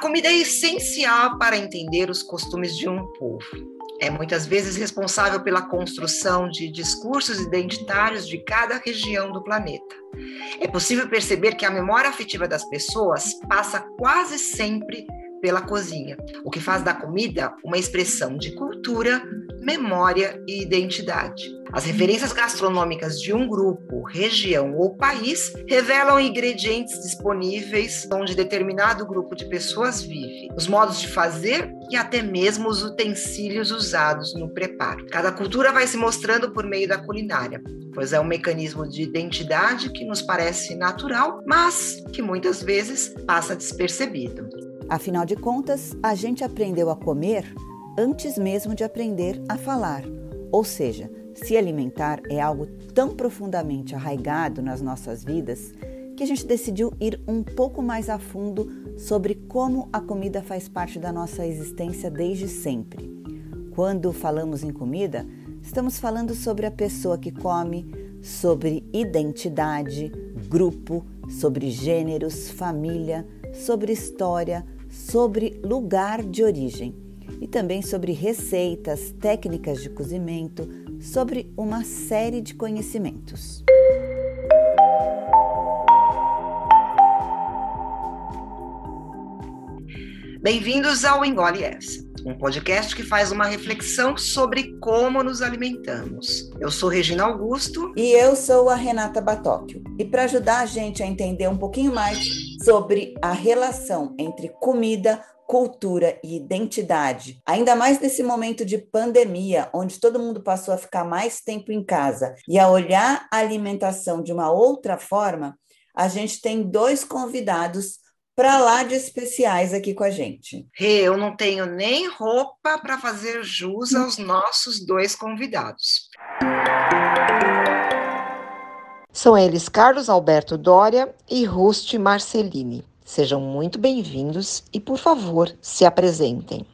comida é essencial para entender os costumes de um povo. É muitas vezes responsável pela construção de discursos identitários de cada região do planeta. É possível perceber que a memória afetiva das pessoas passa quase sempre pela cozinha, o que faz da comida uma expressão de cultura, memória e identidade. As referências gastronômicas de um grupo, região ou país revelam ingredientes disponíveis onde determinado grupo de pessoas vive, os modos de fazer e até mesmo os utensílios usados no preparo. Cada cultura vai se mostrando por meio da culinária, pois é um mecanismo de identidade que nos parece natural, mas que muitas vezes passa despercebido. Afinal de contas, a gente aprendeu a comer antes mesmo de aprender a falar. Ou seja, se alimentar é algo tão profundamente arraigado nas nossas vidas que a gente decidiu ir um pouco mais a fundo sobre como a comida faz parte da nossa existência desde sempre. Quando falamos em comida, estamos falando sobre a pessoa que come, sobre identidade, grupo, sobre gêneros, família, sobre história, sobre lugar de origem e também sobre receitas, técnicas de cozimento, sobre uma série de conhecimentos. Bem-vindos ao Engole Essa, um podcast que faz uma reflexão sobre como nos alimentamos. Eu sou Regina Augusto. E eu sou a Renata Batóquio. E para ajudar a gente a entender um pouquinho mais sobre a relação entre comida, cultura e identidade, ainda mais nesse momento de pandemia, onde todo mundo passou a ficar mais tempo em casa e a olhar a alimentação de uma outra forma, a gente tem dois convidados para lá de especiais aqui com a gente. Eu não tenho nem roupa para fazer jus aos nossos dois convidados. São eles Carlos Alberto Dória e Rusti Marcelini. Sejam muito bem-vindos e, por favor, se apresentem.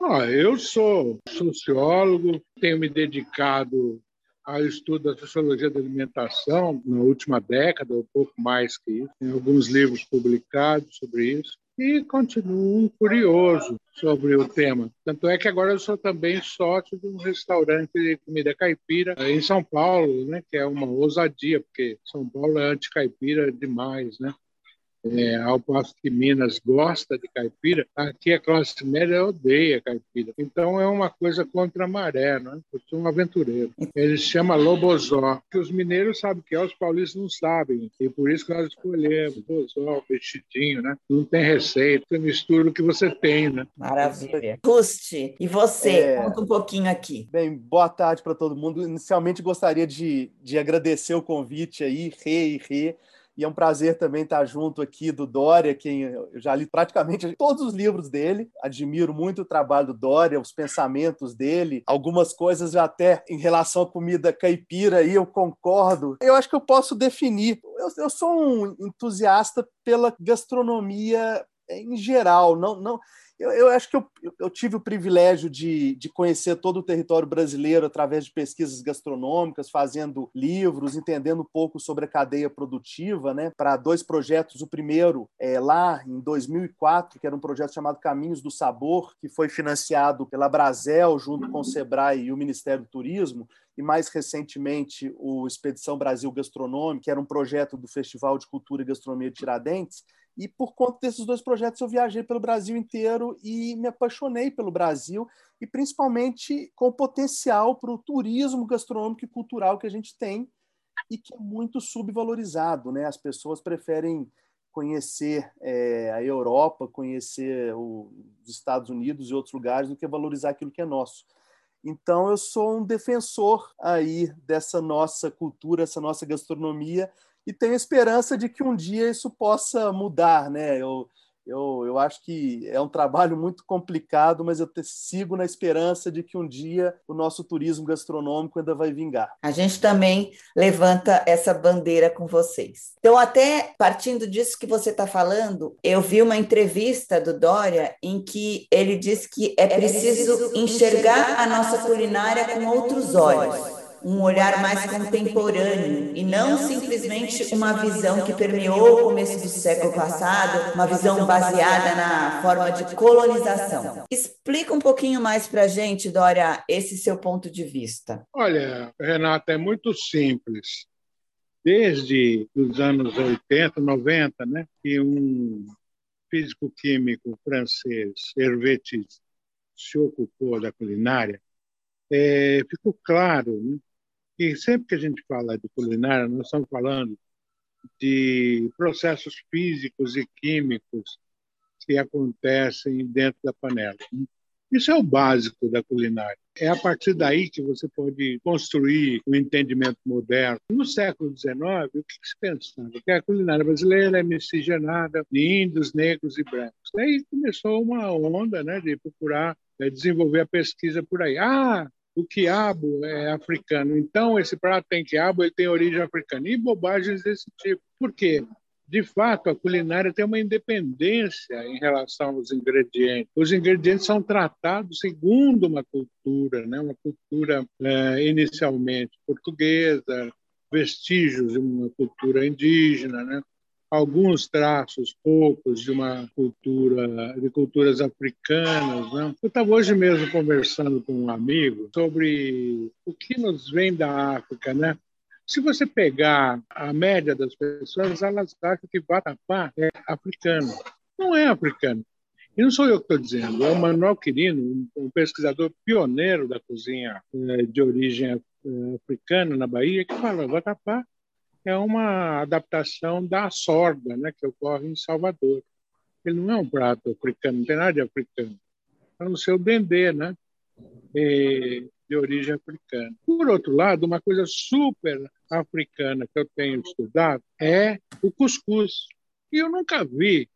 Ah, eu sou sociólogo, tenho me dedicado ao estudo da sociologia da alimentação na última década, ou pouco mais que isso. Tem alguns livros publicados sobre isso e continuo curioso sobre o tema. Tanto é que agora eu sou também sócio de um restaurante de comida caipira em São Paulo, né, que é uma ousadia, porque São Paulo é anti-caipira demais, né? É, ao passo que Minas gosta de caipira, aqui a classe média odeia caipira. Então é uma coisa contra a maré, né? Eu sou um aventureiro. Ele se chama Lobozó, que os mineiros sabem que é, os paulistas não sabem. E por isso que nós escolhemos Lobozó, vestidinho, né? Não tem receita, mistura o que você tem, né? Maravilha. Rusti, e você? É... Conta um pouquinho aqui. Bem, boa tarde para todo mundo. Inicialmente gostaria de, de agradecer o convite aí, Rê e Rê e é um prazer também estar junto aqui do Dória, quem eu já li praticamente todos os livros dele. Admiro muito o trabalho do Dória, os pensamentos dele, algumas coisas até em relação à comida caipira aí eu concordo. Eu acho que eu posso definir. Eu, eu sou um entusiasta pela gastronomia em geral, não, não eu, eu acho que eu, eu, tive o privilégio de, de conhecer todo o território brasileiro através de pesquisas gastronômicas, fazendo livros, entendendo um pouco sobre a cadeia produtiva, né, para dois projetos. O primeiro, é, lá em 2004, que era um projeto chamado Caminhos do Sabor, que foi financiado pela Brasel, junto com o Sebrae e o Ministério do Turismo, e mais recentemente o Expedição Brasil Gastronômico, que era um projeto do Festival de Cultura e Gastronomia de Tiradentes, e por conta desses dois projetos, eu viajei pelo Brasil inteiro e me apaixonei pelo Brasil, e principalmente com o potencial para o turismo gastronômico e cultural que a gente tem e que é muito subvalorizado. Né? As pessoas preferem conhecer é, a Europa, conhecer o, os Estados Unidos e outros lugares do que valorizar aquilo que é nosso. Então, eu sou um defensor aí dessa nossa cultura, essa nossa gastronomia, e tenho esperança de que um dia isso possa mudar, né? Eu, eu, eu acho que é um trabalho muito complicado, mas eu te, sigo na esperança de que um dia o nosso turismo gastronômico ainda vai vingar. A gente também levanta essa bandeira com vocês. Então, até partindo disso que você está falando, eu vi uma entrevista do Dória em que ele diz que é, é preciso enxergar a nossa culinária com outros olhos um olhar mais contemporâneo e não simplesmente uma visão que permeou o começo do século passado, uma visão baseada na forma de colonização. Explica um pouquinho mais para a gente, Dória, esse seu ponto de vista. Olha, Renata, é muito simples. Desde os anos 80, 90, né, que um físico-químico francês, Hervé se ocupou da culinária, é, ficou claro né, que sempre que a gente fala de culinária, nós estamos falando de processos físicos e químicos que acontecem dentro da panela. Né. Isso é o básico da culinária. É a partir daí que você pode construir o um entendimento moderno. No século XIX, o que se pensava? Que a culinária brasileira é miscigenada de índios, negros e brancos. Daí começou uma onda né, de procurar é, desenvolver a pesquisa por aí. Ah, o quiabo é africano, então esse prato tem quiabo, ele tem origem africana. E bobagens desse tipo. Por quê? de fato, a culinária tem uma independência em relação aos ingredientes. Os ingredientes são tratados segundo uma cultura, né? uma cultura é, inicialmente portuguesa, vestígios de uma cultura indígena, né? Alguns traços, poucos, de uma cultura, de culturas africanas. Né? Eu estava hoje mesmo conversando com um amigo sobre o que nos vem da África, né? Se você pegar a média das pessoas, elas acham que vatapá é africano. Não é africano. E não sou eu que estou dizendo, é o Manuel Quirino, um pesquisador pioneiro da cozinha eh, de origem eh, africana na Bahia, que fala que vatapá é uma adaptação da sorda, né, que ocorre em Salvador. Ele não é um prato africano, não tem nada de africano. A não ser o dendê, né? E, de origem africana. Por outro lado, uma coisa super africana que eu tenho estudado é o cuscuz. E eu nunca vi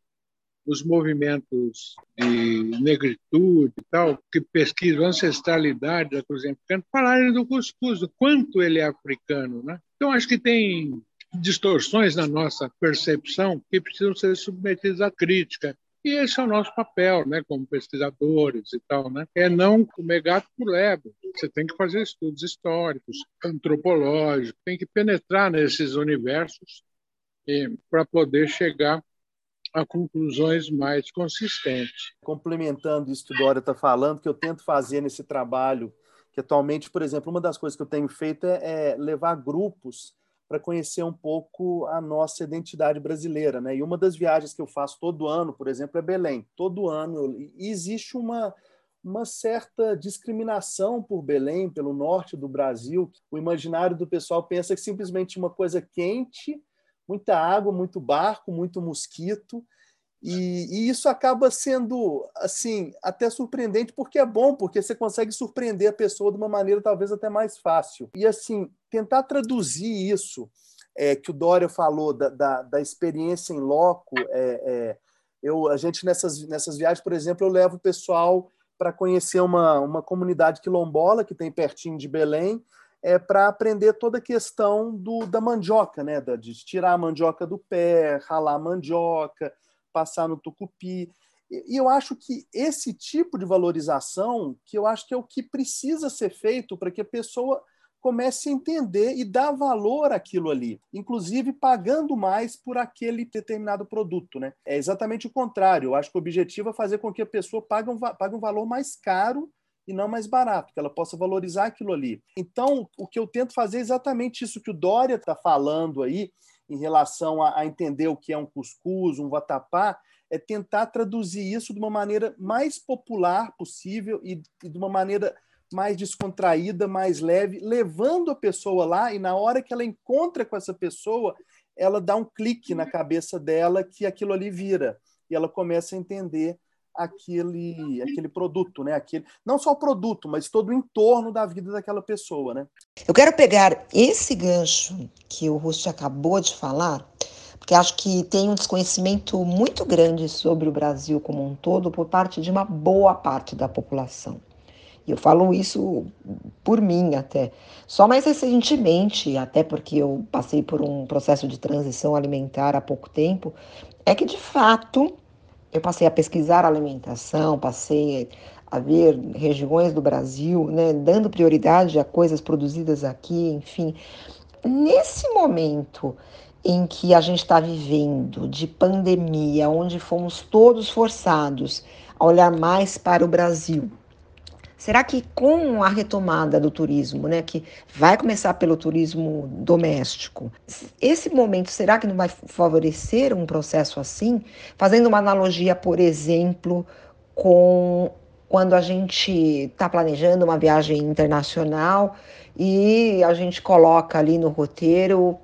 os movimentos de negritude e tal, que pesquisam a ancestralidade da cozinha africana, falarem do cuscuz, do quanto ele é africano. Né? Então, acho que tem distorções na nossa percepção que precisam ser submetidas à crítica. E esse é o nosso papel, né, como pesquisadores e tal, né? É não comer gato por lebre. Você tem que fazer estudos históricos, antropológicos, tem que penetrar nesses universos para poder chegar a conclusões mais consistentes. Complementando isso que o Dória está falando, que eu tento fazer nesse trabalho, que atualmente, por exemplo, uma das coisas que eu tenho feito é, é levar grupos para conhecer um pouco a nossa identidade brasileira, né? E uma das viagens que eu faço todo ano, por exemplo, é Belém. Todo ano e existe uma uma certa discriminação por Belém, pelo norte do Brasil. O imaginário do pessoal pensa que simplesmente uma coisa quente, muita água, muito barco, muito mosquito, e, e, isso acaba sendo assim até surpreendente porque é bom, porque você consegue surpreender a pessoa de uma maneira talvez até mais fácil. E assim, tentar traduzir isso é, que o Dória falou da, da, da experiência em loco. É, é, eu, a gente nessas, nessas viagens, por exemplo, eu levo o pessoal para conhecer uma, uma comunidade quilombola que tem pertinho de Belém, é, para aprender toda a questão do, da mandioca, né? de tirar a mandioca do pé, ralar a mandioca, passar no tucupi. E eu acho que esse tipo de valorização, que eu acho que é o que precisa ser feito para que a pessoa comece a entender e dar valor àquilo ali, inclusive pagando mais por aquele determinado produto. Né? É exatamente o contrário. Eu acho que o objetivo é fazer com que a pessoa pague um, pague um valor mais caro e não mais barato, que ela possa valorizar aquilo ali. Então, o que eu tento fazer é exatamente isso que o Dória está falando aí, em relação a, a, entender o que é um cuscuz, um vatapá, é tentar traduzir isso de uma maneira mais popular possível e, e de uma maneira mais descontraída, mais leve, levando a pessoa lá e na hora que ela encontra com essa pessoa, ela dá um clique na cabeça dela que aquilo ali vira e ela começa a entender aquele aquele produto, né? Aquele não só o produto, mas todo o entorno da vida daquela pessoa, né? Eu quero pegar esse gancho que o Russo acabou de falar, porque acho que tem um desconhecimento muito grande sobre o Brasil como um todo por parte de uma boa parte da população. E eu falo isso por mim até. Só mais recentemente, até porque eu passei por um processo de transição alimentar há pouco tempo, é que de fato eu passei a pesquisar alimentação, passei a ver regiões do Brasil, né, dando prioridade a coisas produzidas aqui, enfim. Nesse momento em que a gente está vivendo de pandemia, onde fomos todos forçados a olhar mais para o Brasil, Será que com a retomada do turismo, né, que vai começar pelo turismo doméstico, esse momento será que não vai favorecer um processo assim? Fazendo uma analogia, por exemplo, com quando a gente está planejando uma viagem internacional e a gente coloca ali no roteiro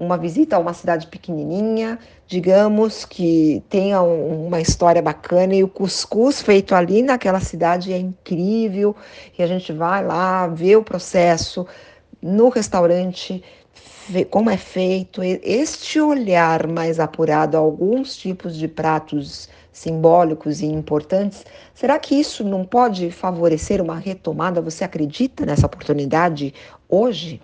uma visita a uma cidade pequenininha, digamos que tenha um, uma história bacana e o cuscuz feito ali naquela cidade é incrível e a gente vai lá ver o processo no restaurante como é feito. Este olhar mais apurado a alguns tipos de pratos simbólicos e importantes será que isso não pode favorecer uma retomada? Você acredita nessa oportunidade hoje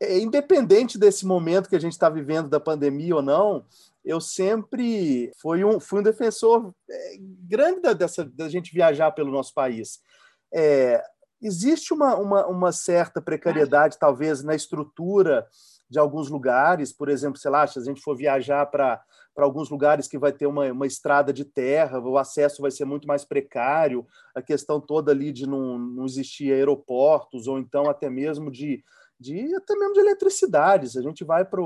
é, independente desse momento que a gente está vivendo da pandemia ou não, eu sempre fui um, fui um defensor é, grande da, dessa, da gente viajar pelo nosso país. É, existe uma, uma, uma, certa precariedade, talvez, na estrutura de alguns lugares, por exemplo, sei lá, se a gente for viajar para alguns lugares que vai ter uma, uma estrada de terra, o acesso vai ser muito mais precário, a questão toda ali de não, não existir aeroportos, ou então até mesmo de de até mesmo de eletricidades. A gente vai para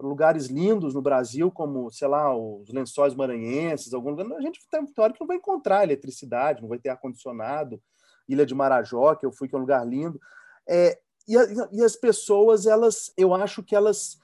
lugares lindos no Brasil, como, sei lá, os lençóis maranhenses, algum lugar, a gente tem hora que não vai encontrar eletricidade, não vai ter ar-condicionado. Ilha de Marajó, que eu fui, que é um lugar lindo. É, e, a, e as pessoas, elas, eu acho que elas.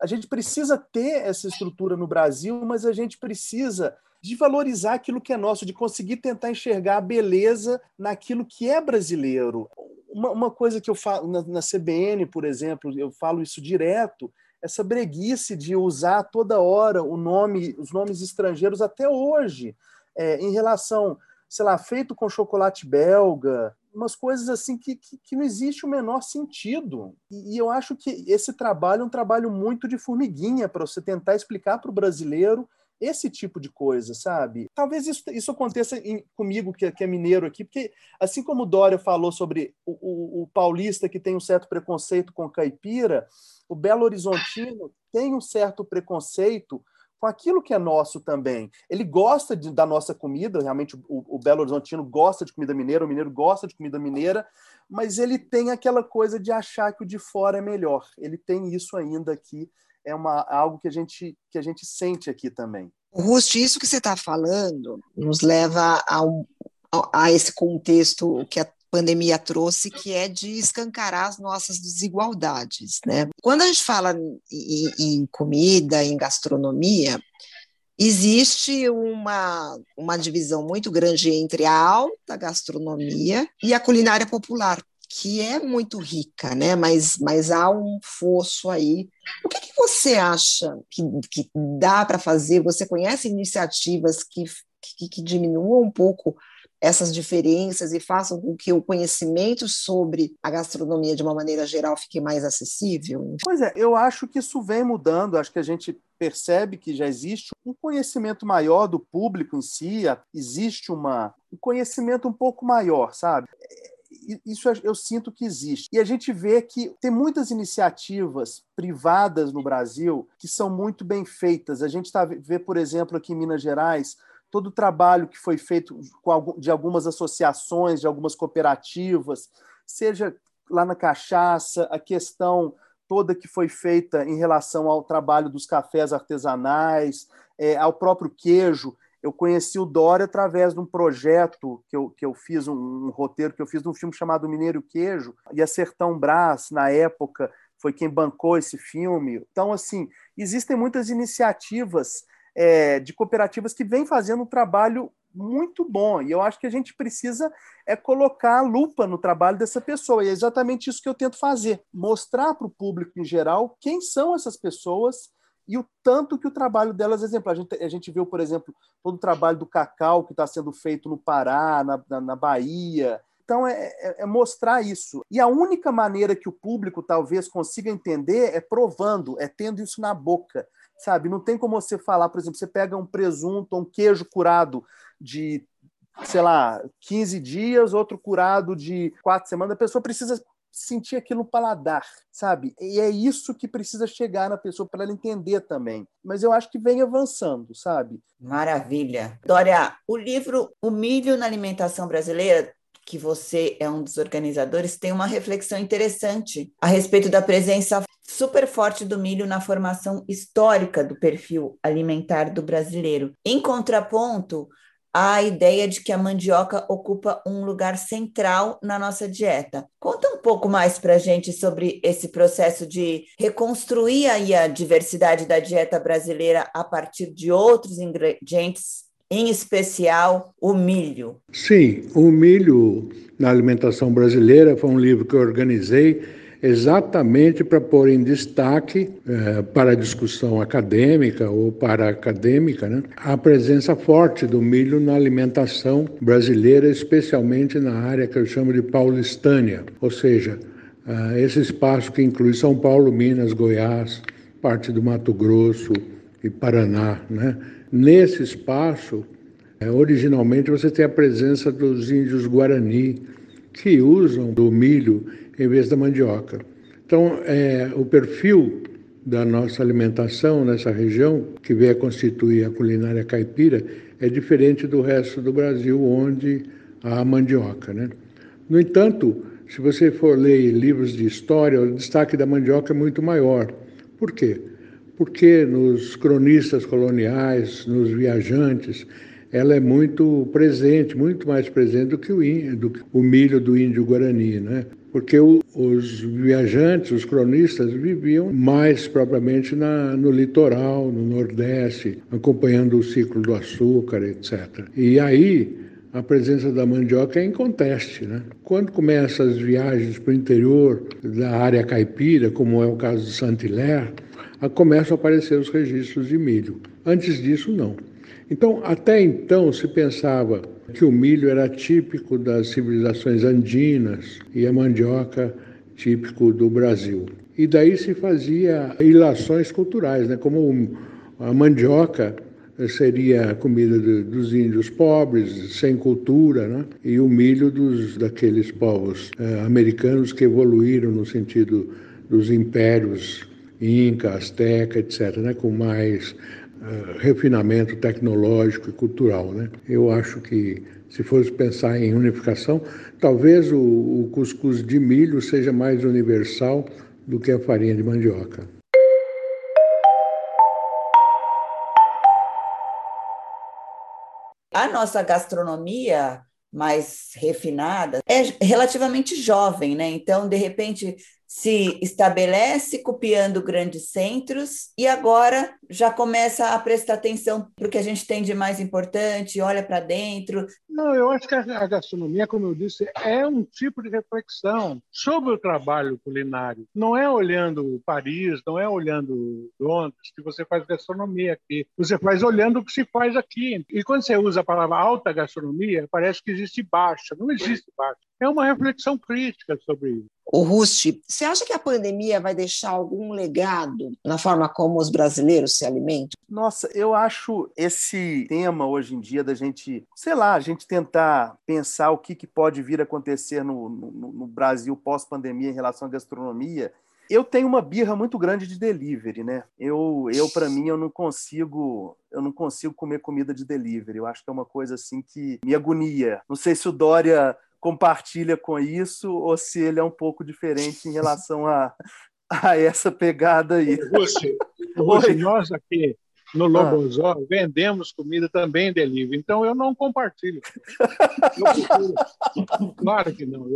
A gente precisa ter essa estrutura no Brasil, mas a gente precisa de valorizar aquilo que é nosso, de conseguir tentar enxergar a beleza naquilo que é brasileiro. Uma, uma coisa que eu falo na, na CBN, por exemplo, eu falo isso direto, essa breguice de usar toda hora o nome, os nomes estrangeiros até hoje, é, em relação, sei lá, feito com chocolate belga, umas coisas assim que, que, que não existe o menor sentido. E, e, eu acho que esse trabalho é um trabalho muito de formiguinha para você tentar explicar para o brasileiro esse tipo de coisa, sabe? Talvez isso, isso aconteça em, comigo, que, que, é mineiro aqui, porque assim como o Dória falou sobre o, o, o, paulista que tem um certo preconceito com caipira, o Belo Horizontino tem um certo preconceito com aquilo que é nosso também. Ele gosta de, da nossa comida, realmente o, o Belo Horizontino gosta de comida mineira, o mineiro gosta de comida mineira, mas ele tem aquela coisa de achar que o de fora é melhor. Ele tem isso ainda aqui é uma, algo que a gente, que a gente sente aqui também. Rust, isso que você está falando nos leva a, um, a esse contexto que a pandemia trouxe, que é de escancarar as nossas desigualdades. Né? Quando a gente fala em, em comida, em gastronomia, existe uma, uma divisão muito grande entre a alta gastronomia e a culinária popular que é muito rica, né? Mas, mas há um fosso aí. O que, que você acha que, que dá para fazer? Você conhece iniciativas que, que, que diminuam um pouco essas diferenças e façam com que o conhecimento sobre a gastronomia de uma maneira geral fique mais acessível? Pois é, eu acho que isso vem mudando, acho que a gente percebe que já existe um conhecimento maior do público em si, existe uma, um conhecimento um pouco maior, sabe? Isso eu sinto que existe. E a gente vê que tem muitas iniciativas privadas no Brasil que são muito bem feitas. A gente tá, vê, por exemplo, aqui em Minas Gerais, todo o trabalho que foi feito de algumas associações, de algumas cooperativas, seja lá na cachaça, a questão toda que foi feita em relação ao trabalho dos cafés artesanais, é, ao próprio queijo eu conheci o Dória através de um projeto que eu, que eu fiz, um, um roteiro que eu fiz de um filme chamado Mineiro Queijo, e a Sertão Brás, na época, foi quem bancou esse filme. Então, assim, existem muitas iniciativas é, de cooperativas que vêm fazendo um trabalho muito bom. E eu acho que a gente precisa é colocar a lupa no trabalho dessa pessoa. E é exatamente isso que eu tento fazer: mostrar para o público em geral quem são essas pessoas e o tanto que o trabalho delas é exemplar. A gente, a gente viu, por exemplo, todo o trabalho do cacau que está sendo feito no Pará, na, na, na Bahia. Então, é, é, é, mostrar isso. E a única maneira que o público talvez consiga entender é provando, é tendo isso na boca, sabe? Não tem como você falar, por exemplo, você pega um presunto, um queijo curado de sei lá, 15 dias, outro curado de quatro semanas. A pessoa precisa sentir aquilo no paladar, sabe? E é isso que precisa chegar na pessoa para ela entender também. Mas eu acho que vem avançando, sabe? Maravilha. Dória, o livro O Milho na Alimentação Brasileira que você é um dos organizadores, tem uma reflexão interessante a respeito da presença super forte do milho na formação histórica do perfil alimentar do brasileiro. Em contraponto, a ideia de que a mandioca ocupa um lugar central na nossa dieta. Conta um pouco mais para a gente sobre esse processo de reconstruir a diversidade da dieta brasileira a partir de outros ingredientes, em especial o milho. Sim, o milho na alimentação brasileira foi um livro que eu organizei exatamente para pôr em destaque eh, para a discussão acadêmica ou para acadêmica né, a presença forte do milho na alimentação brasileira, especialmente na área que eu chamo de paulistânia, ou seja, eh, esse espaço que inclui São Paulo, Minas, Goiás, parte do Mato Grosso e Paraná. Né? Nesse espaço, eh, originalmente você tem a presença dos índios Guarani, que usam do milho em vez da mandioca. Então, é, o perfil da nossa alimentação nessa região, que vem a constituir a culinária caipira, é diferente do resto do Brasil, onde há mandioca. Né? No entanto, se você for ler livros de história, o destaque da mandioca é muito maior. Por quê? Porque nos cronistas coloniais, nos viajantes, ela é muito presente, muito mais presente do que o, do que o milho do índio guarani, né? Porque o, os viajantes, os cronistas, viviam mais propriamente na, no litoral, no Nordeste, acompanhando o ciclo do açúcar, etc. E aí a presença da mandioca é inconteste. Né? Quando começam as viagens para o interior da área caipira, como é o caso de Saint-Hilaire, começam a aparecer os registros de milho. Antes disso, não. Então, até então, se pensava que o milho era típico das civilizações andinas e a mandioca típico do Brasil. E daí se fazia ilações culturais, né? como a mandioca seria a comida dos índios pobres, sem cultura, né? e o milho dos, daqueles povos eh, americanos que evoluíram no sentido dos impérios Inca, Azteca, etc., né? com mais uh, refinamento tecnológico e cultural. Né? Eu acho que, se fosse pensar em unificação, talvez o, o cuscuz de milho seja mais universal do que a farinha de mandioca. A nossa gastronomia mais refinada é relativamente jovem, né? Então, de repente, se estabelece copiando grandes centros e agora já começa a prestar atenção para o que a gente tem de mais importante, olha para dentro. Não, eu acho que a gastronomia, como eu disse, é um tipo de reflexão sobre o trabalho culinário. Não é olhando Paris, não é olhando Londres que você faz gastronomia aqui. Você faz olhando o que se faz aqui. E quando você usa a palavra alta gastronomia, parece que existe baixa. Não existe baixa. É uma reflexão crítica sobre isso. O Rusti, você acha que a pandemia vai deixar algum legado na forma como os brasileiros se alimentam? Nossa, eu acho esse tema hoje em dia da gente, sei lá, a gente tentar pensar o que, que pode vir a acontecer no, no, no Brasil pós-pandemia em relação à gastronomia. Eu tenho uma birra muito grande de delivery, né? Eu, eu para mim, eu não consigo, eu não consigo comer comida de delivery. Eu acho que é uma coisa assim que me agonia. Não sei se o Dória compartilha com isso ou se ele é um pouco diferente em relação a, a essa pegada aí. Você nós aqui no Lobozó ah. vendemos comida também delivery, então eu não compartilho. Eu claro que não.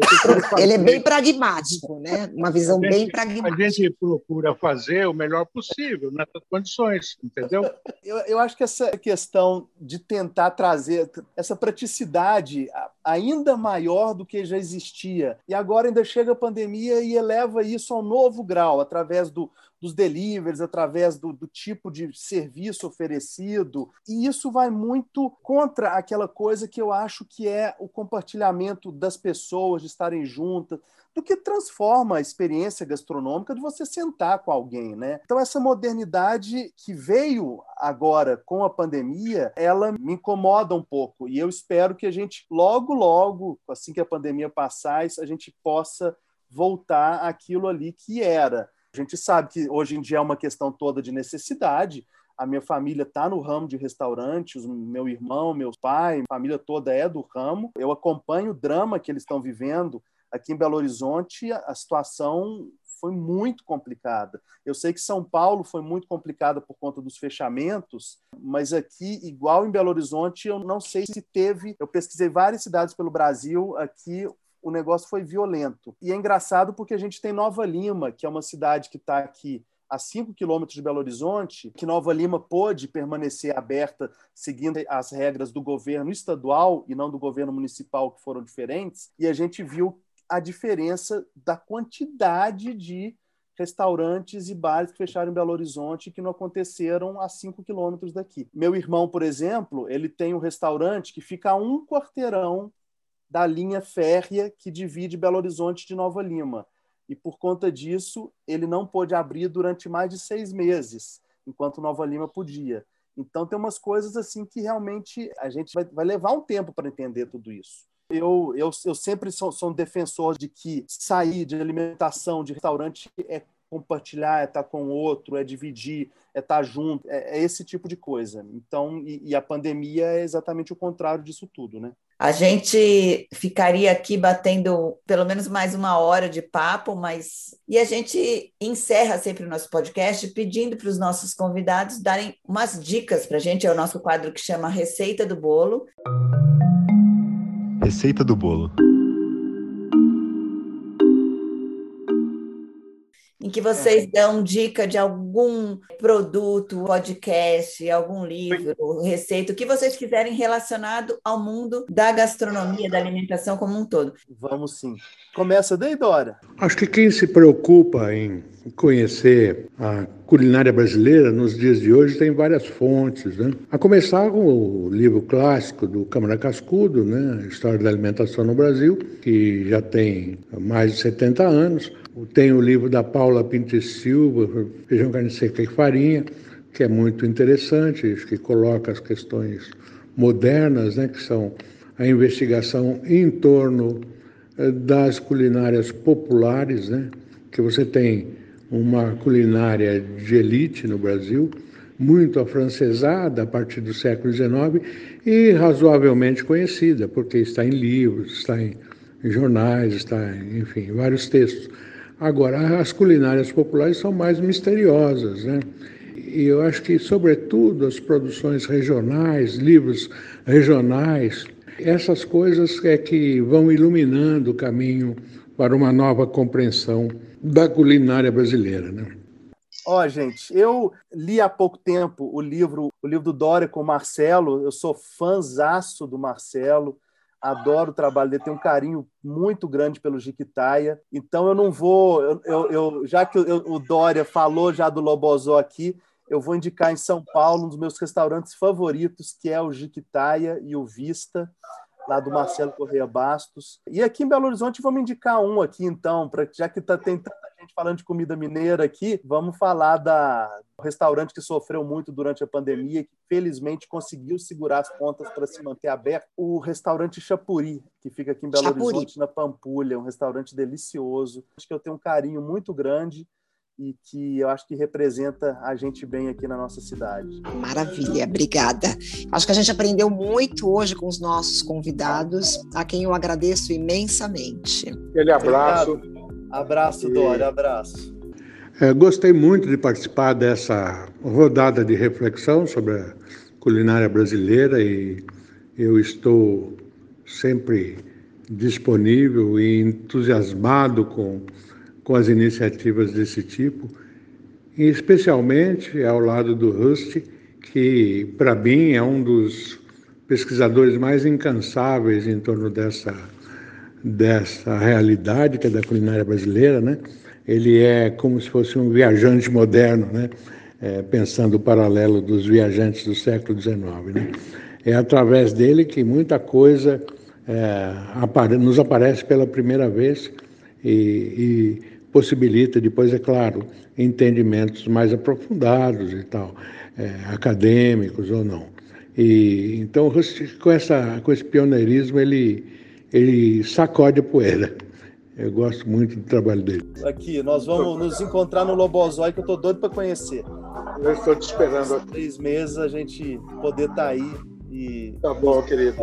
Ele é bem pragmático, né? Uma visão gente, bem pragmática. A gente procura fazer o melhor possível nessas condições, entendeu? Eu, eu acho que essa questão de tentar trazer essa praticidade ainda maior do que já existia, e agora ainda chega a pandemia e eleva isso a um novo grau, através do, dos deliveries, através do, do, tipo de serviço oferecido. E isso vai muito contra aquela coisa que eu acho que é o compartilhamento das pessoas, de estarem juntas, do que transforma a experiência gastronômica de você sentar com alguém, né? Então essa modernidade que veio agora com a pandemia, ela me incomoda um pouco e eu espero que a gente logo logo, assim que a pandemia passar, a gente possa voltar àquilo ali que era. A gente sabe que hoje em dia é uma questão toda de necessidade, a minha família está no ramo de restaurantes, meu irmão, meu pai, família toda é do ramo. Eu acompanho o drama que eles estão vivendo Aqui em Belo Horizonte, a situação foi muito complicada. Eu sei que São Paulo foi muito complicada por conta dos fechamentos, mas aqui, igual em Belo Horizonte, eu não sei se teve. Eu pesquisei várias cidades pelo Brasil, aqui o negócio foi violento. E é engraçado porque a gente tem Nova Lima, que é uma cidade que está aqui a 5 quilômetros de Belo Horizonte, que Nova Lima pôde permanecer aberta seguindo as regras do governo estadual e não do governo municipal, que foram diferentes, e a gente viu a diferença da quantidade de restaurantes e bares que fecharam em Belo Horizonte que não aconteceram a 5 quilômetros daqui. Meu irmão, por exemplo, ele tem um restaurante que fica a um quarteirão da linha férrea que divide Belo Horizonte de Nova Lima. E por conta disso, ele não pôde abrir durante mais de seis meses, enquanto Nova Lima podia. Então, tem umas coisas assim que realmente a gente vai, vai levar um tempo para entender tudo isso. Eu, eu, eu sempre sou, sou um defensor de que sair de alimentação, de restaurante, é compartilhar, é estar com o outro, é dividir, é estar junto, é, é esse tipo de coisa. Então, e, e, a pandemia é exatamente o contrário disso tudo, né? A gente ficaria aqui batendo pelo menos mais uma hora de papo, mas e a gente encerra sempre o nosso podcast pedindo para os nossos convidados darem umas dicas para a gente. É o nosso quadro que chama Receita do Bolo. Receita do bolo. Em que vocês dão dica de algum produto, podcast, algum livro, receita, o que vocês quiserem relacionado ao mundo da gastronomia, da alimentação como um todo. Vamos sim. Começa daí, Dora. Acho que quem se preocupa em conhecer a culinária brasileira nos dias de hoje tem várias fontes, né? A começar com o livro clássico do Câmara Cascudo, né? História da Alimentação no Brasil, que já tem mais de 70 anos. Tem o livro da Paula Pintes Silva, Feijão, Carne Seca e Farinha, que é muito interessante, que coloca as questões modernas, né? Que são a investigação em torno eh, das culinárias populares, né? Que você tem uma culinária de elite no Brasil, muito afrancesada a partir do século XIX e razoavelmente conhecida, porque está em livros, está em, jornais, está, em, enfim, vários textos. Agora, as culinárias populares são mais misteriosas, né? E eu acho que, sobretudo, as produções regionais, livros regionais, essas coisas é que vão iluminando o caminho para uma nova compreensão da culinária brasileira, né? Ó, oh, gente, eu li há pouco tempo o livro, o livro do Dória com o Marcelo. Eu sou fãzaço do Marcelo, adoro o trabalho dele, tenho um carinho muito grande pelo Jiquitaia. Então eu não vou, eu, eu, eu já que eu, o Dória falou já do Lobozó aqui, eu vou indicar em São Paulo um dos meus restaurantes favoritos, que é o Jiquitaia e o Vista lá do Marcelo Correia Bastos. E aqui em Belo Horizonte vamos indicar um aqui então, para já que tá, tem tanta gente falando de comida mineira aqui, vamos falar da do restaurante que sofreu muito durante a pandemia, que felizmente conseguiu segurar as pontas para se manter aberto, o restaurante Chapuri, que fica aqui em Belo Chapuri. Horizonte, na Pampulha, um restaurante delicioso. Acho que eu tenho um carinho muito grande e que eu acho que representa a gente bem aqui na nossa cidade. Maravilha, obrigada. Acho que a gente aprendeu muito hoje com os nossos convidados, a quem eu agradeço imensamente. Aquele abraço. Obrigado. Abraço, e... Dória, abraço. É, gostei muito de participar dessa rodada de reflexão sobre a culinária brasileira e eu estou sempre disponível e entusiasmado com com as iniciativas desse tipo, e especialmente ao lado do Rust, que para mim é um dos pesquisadores mais incansáveis em torno dessa, dessa realidade que é da culinária brasileira, né? ele é como se fosse um viajante moderno, né? É, pensando o paralelo dos viajantes do século XIX. Né? É através dele que muita coisa é, apare nos aparece pela primeira vez e, e, possibilita depois, é claro, entendimentos mais aprofundados e tal, é, acadêmicos ou não. E, então, com, essa, com esse pioneirismo, ele, ele sacode a poeira. Eu gosto muito do trabalho dele. Aqui, nós vamos nos encontrar no Lobozói, que eu estou doido para conhecer. Eu estou te esperando aqui. Três meses a gente poder estar tá aí e. Tá bom, querido.